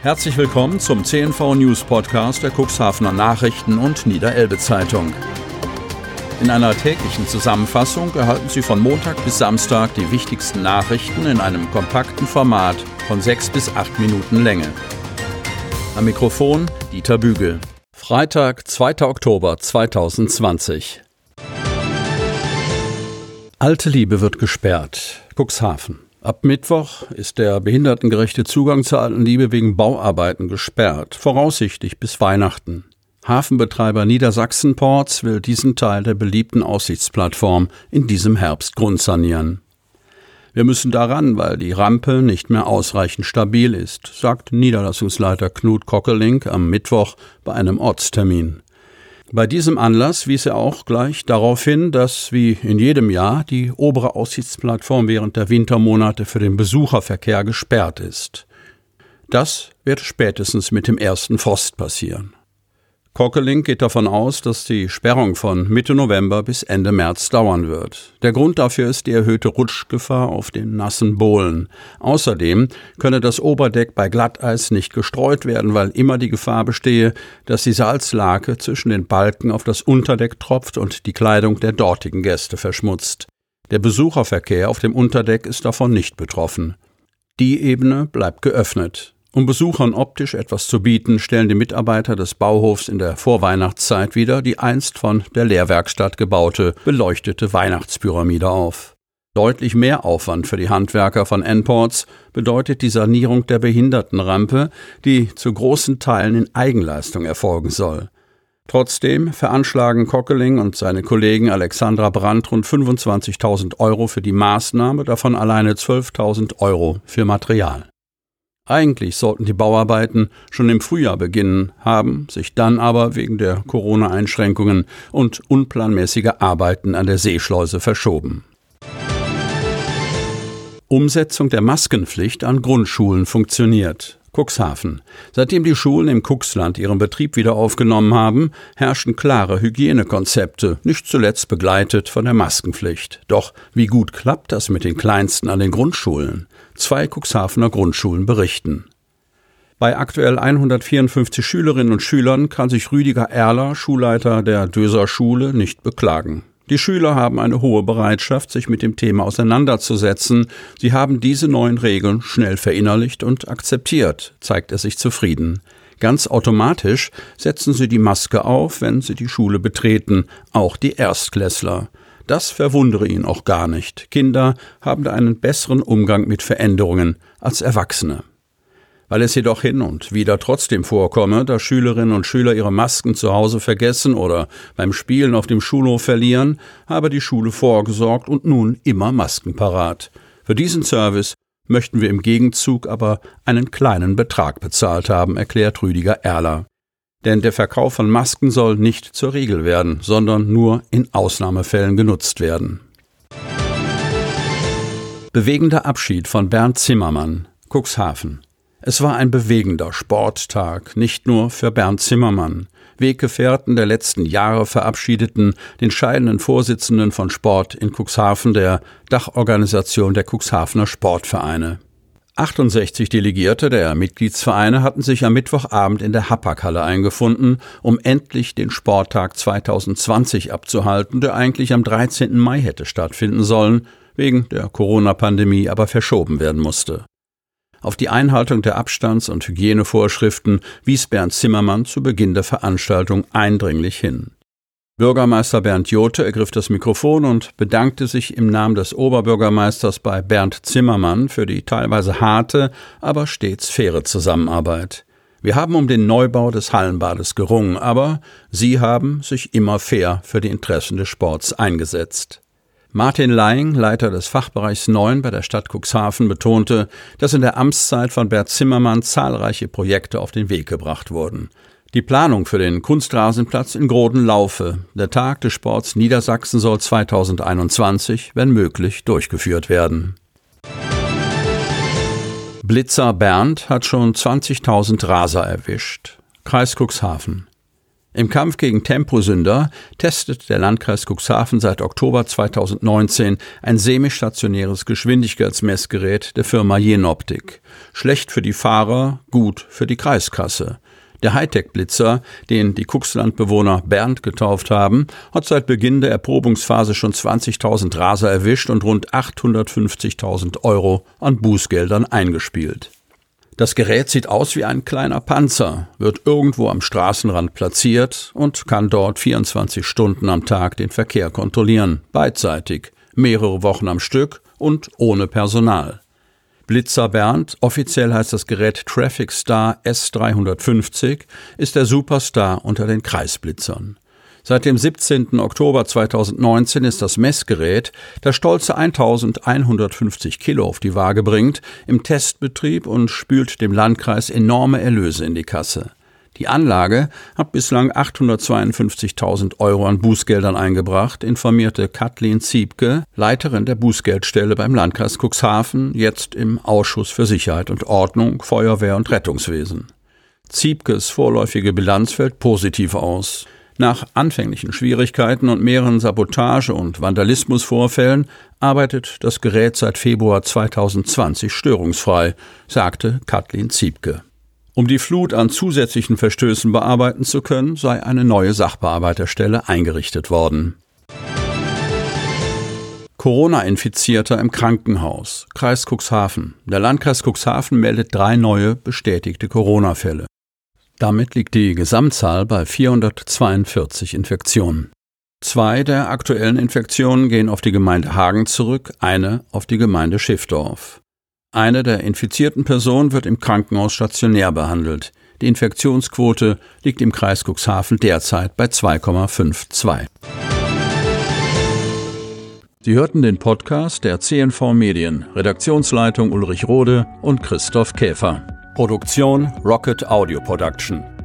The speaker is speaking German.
Herzlich willkommen zum CNV News Podcast der Cuxhavener Nachrichten und Niederelbe Zeitung. In einer täglichen Zusammenfassung erhalten Sie von Montag bis Samstag die wichtigsten Nachrichten in einem kompakten Format von sechs bis acht Minuten Länge. Am Mikrofon Dieter Bügel. Freitag, 2. Oktober 2020. Alte Liebe wird gesperrt. Cuxhaven. Ab Mittwoch ist der behindertengerechte Zugang zur alten Liebe wegen Bauarbeiten gesperrt, voraussichtlich bis Weihnachten. Hafenbetreiber Niedersachsen Ports will diesen Teil der beliebten Aussichtsplattform in diesem Herbst grundsanieren. Wir müssen daran, weil die Rampe nicht mehr ausreichend stabil ist, sagt Niederlassungsleiter Knut Kockeling am Mittwoch bei einem Ortstermin. Bei diesem Anlass wies er auch gleich darauf hin, dass wie in jedem Jahr die obere Aussichtsplattform während der Wintermonate für den Besucherverkehr gesperrt ist. Das wird spätestens mit dem ersten Frost passieren. Kockeling geht davon aus, dass die Sperrung von Mitte November bis Ende März dauern wird. Der Grund dafür ist die erhöhte Rutschgefahr auf den nassen Bohlen. Außerdem könne das Oberdeck bei Glatteis nicht gestreut werden, weil immer die Gefahr bestehe, dass die Salzlake zwischen den Balken auf das Unterdeck tropft und die Kleidung der dortigen Gäste verschmutzt. Der Besucherverkehr auf dem Unterdeck ist davon nicht betroffen. Die Ebene bleibt geöffnet. Um Besuchern optisch etwas zu bieten, stellen die Mitarbeiter des Bauhofs in der Vorweihnachtszeit wieder die einst von der Lehrwerkstatt gebaute, beleuchtete Weihnachtspyramide auf. Deutlich mehr Aufwand für die Handwerker von N-Ports bedeutet die Sanierung der Behindertenrampe, die zu großen Teilen in Eigenleistung erfolgen soll. Trotzdem veranschlagen Kockeling und seine Kollegen Alexandra Brandt rund 25.000 Euro für die Maßnahme, davon alleine 12.000 Euro für Material. Eigentlich sollten die Bauarbeiten schon im Frühjahr beginnen, haben sich dann aber wegen der Corona-Einschränkungen und unplanmäßiger Arbeiten an der Seeschleuse verschoben. Umsetzung der Maskenpflicht an Grundschulen funktioniert. Cuxhaven. Seitdem die Schulen im Cuxland ihren Betrieb wieder aufgenommen haben, herrschen klare Hygienekonzepte, nicht zuletzt begleitet von der Maskenpflicht. Doch wie gut klappt das mit den Kleinsten an den Grundschulen? Zwei Cuxhavener Grundschulen berichten. Bei aktuell 154 Schülerinnen und Schülern kann sich Rüdiger Erler, Schulleiter der Döser Schule, nicht beklagen. Die Schüler haben eine hohe Bereitschaft, sich mit dem Thema auseinanderzusetzen. Sie haben diese neuen Regeln schnell verinnerlicht und akzeptiert, zeigt er sich zufrieden. Ganz automatisch setzen sie die Maske auf, wenn sie die Schule betreten, auch die Erstklässler. Das verwundere ihn auch gar nicht. Kinder haben da einen besseren Umgang mit Veränderungen als Erwachsene. Weil es jedoch hin und wieder trotzdem vorkomme, dass Schülerinnen und Schüler ihre Masken zu Hause vergessen oder beim Spielen auf dem Schulhof verlieren, habe die Schule vorgesorgt und nun immer Masken parat. Für diesen Service möchten wir im Gegenzug aber einen kleinen Betrag bezahlt haben, erklärt Rüdiger Erler. Denn der Verkauf von Masken soll nicht zur Regel werden, sondern nur in Ausnahmefällen genutzt werden. Bewegender Abschied von Bernd Zimmermann, Cuxhaven. Es war ein bewegender Sporttag, nicht nur für Bernd Zimmermann. Weggefährten der letzten Jahre verabschiedeten den scheidenden Vorsitzenden von Sport in Cuxhaven, der Dachorganisation der Cuxhavener Sportvereine. 68 Delegierte der Mitgliedsvereine hatten sich am Mittwochabend in der Hapaghalle eingefunden, um endlich den Sporttag 2020 abzuhalten, der eigentlich am 13. Mai hätte stattfinden sollen, wegen der Corona-Pandemie aber verschoben werden musste. Auf die Einhaltung der Abstands- und Hygienevorschriften wies Bernd Zimmermann zu Beginn der Veranstaltung eindringlich hin. Bürgermeister Bernd Jote ergriff das Mikrofon und bedankte sich im Namen des Oberbürgermeisters bei Bernd Zimmermann für die teilweise harte, aber stets faire Zusammenarbeit. Wir haben um den Neubau des Hallenbades gerungen, aber Sie haben sich immer fair für die Interessen des Sports eingesetzt. Martin Leing, Leiter des Fachbereichs 9 bei der Stadt Cuxhaven, betonte, dass in der Amtszeit von Bert Zimmermann zahlreiche Projekte auf den Weg gebracht wurden. Die Planung für den Kunstrasenplatz in Groden laufe. Der Tag des Sports Niedersachsen soll 2021, wenn möglich, durchgeführt werden. Blitzer Bernd hat schon 20.000 Raser erwischt. Kreis Cuxhaven. Im Kampf gegen Temposünder testet der Landkreis Cuxhaven seit Oktober 2019 ein semistationäres Geschwindigkeitsmessgerät der Firma Jenoptik. Schlecht für die Fahrer, gut für die Kreiskasse. Der Hightech-Blitzer, den die Cuxlandbewohner Bernd getauft haben, hat seit Beginn der Erprobungsphase schon 20.000 Raser erwischt und rund 850.000 Euro an Bußgeldern eingespielt. Das Gerät sieht aus wie ein kleiner Panzer, wird irgendwo am Straßenrand platziert und kann dort 24 Stunden am Tag den Verkehr kontrollieren, beidseitig, mehrere Wochen am Stück und ohne Personal. Blitzer Bernd, offiziell heißt das Gerät Traffic Star S350, ist der Superstar unter den Kreisblitzern. Seit dem 17. Oktober 2019 ist das Messgerät, das stolze 1150 Kilo auf die Waage bringt, im Testbetrieb und spült dem Landkreis enorme Erlöse in die Kasse. Die Anlage hat bislang 852.000 Euro an Bußgeldern eingebracht, informierte Kathleen Ziebke, Leiterin der Bußgeldstelle beim Landkreis Cuxhaven, jetzt im Ausschuss für Sicherheit und Ordnung, Feuerwehr und Rettungswesen. Ziebkes vorläufige Bilanz fällt positiv aus. Nach anfänglichen Schwierigkeiten und mehreren Sabotage- und Vandalismusvorfällen arbeitet das Gerät seit Februar 2020 störungsfrei, sagte Kathleen Ziebke. Um die Flut an zusätzlichen Verstößen bearbeiten zu können, sei eine neue Sachbearbeiterstelle eingerichtet worden. Corona-Infizierter im Krankenhaus. Kreis Cuxhaven. Der Landkreis Cuxhaven meldet drei neue bestätigte Corona-Fälle. Damit liegt die Gesamtzahl bei 442 Infektionen. Zwei der aktuellen Infektionen gehen auf die Gemeinde Hagen zurück, eine auf die Gemeinde Schiffdorf. Eine der infizierten Personen wird im Krankenhaus stationär behandelt. Die Infektionsquote liegt im Kreis Cuxhaven derzeit bei 2,52. Sie hörten den Podcast der CNV Medien, Redaktionsleitung Ulrich Rode und Christoph Käfer. Produktion Rocket Audio Production.